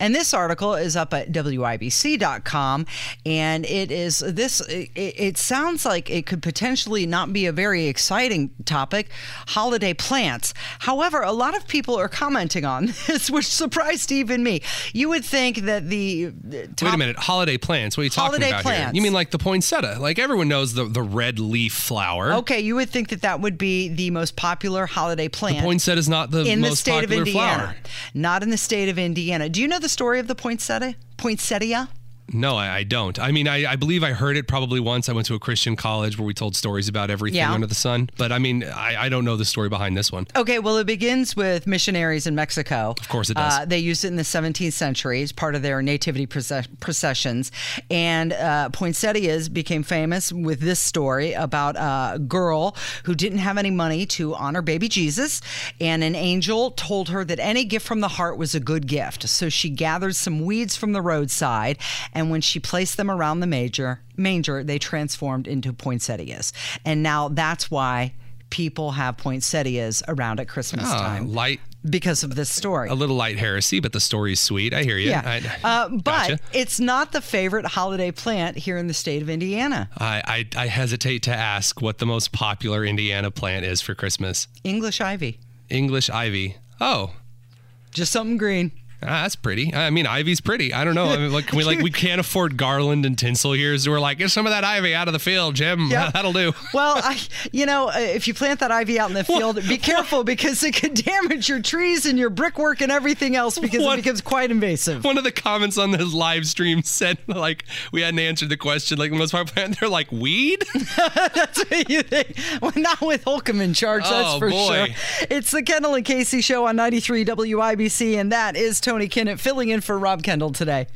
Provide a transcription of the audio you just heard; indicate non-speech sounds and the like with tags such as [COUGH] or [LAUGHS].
And this article is up at WIBC.com. And it is this, it, it, sounds like it could potentially not be a very exciting topic holiday plants. However, a lot of people are commenting on [LAUGHS] this, which surprised even me. You would think that the. Wait a minute, holiday plants. What are you talking holiday about plants. here? You mean like the poinsettia? Like everyone knows the, the red leaf flower. Okay, you would think that that would be the most popular holiday plant. The poinsettia is not the in most the state popular of Indiana. flower. Not in the state of Indiana. Do you know the story of the poinsettia? Poinsettia? No, I, I don't. I mean, I, I, believe I heard it probably once. I went to a Christian college where we told stories about everything yeah. under the sun. But I mean, I, I, don't know the story behind this one. Okay, well, it begins with missionaries in Mexico. Of course, it does. Uh, they used it in the 17th century as part of their nativity processions. And uh, poinsettias became famous with this story about a girl who didn't have any money to honor baby Jesus. And an angel told her that any gift from the heart was a good gift. So she gathered some weeds from the roadside and when she placed them around the major manger, they transformed into poinsettias. And now that's why people have poinsettias around at Christmas oh, time. Light because of this story. A little light heresy, but the story's sweet. I hear you. Yeah. I, uh, but gotcha. it's not the favorite holiday plant here in the state of Indiana. I, I, I hesitate to ask what the most popular Indiana plant is for Christmas. English ivy. English ivy. Oh. Just something green. Ah, that's pretty. I mean, ivy's pretty. I don't know. I mean, like, we like we can't afford garland and tinsel here, so we're like, get some of that ivy out of the field, Jim. Yep. [LAUGHS] That'll do. Well, I, you know, uh, if you plant that ivy out in the field, be careful because it could damage your trees and your brickwork and everything else because what, it becomes quite invasive. One of the comments on this live stream said like we hadn't answered the question. Like the most part, plant, [LAUGHS] they're like weed. [LAUGHS] that's what you think. Well, not with Holcomb in charge. That's oh, for boy. sure. It's the Kendall and Casey show on 93 WIBC, and that is. Tony Kinnett filling in for Rob Kendall today.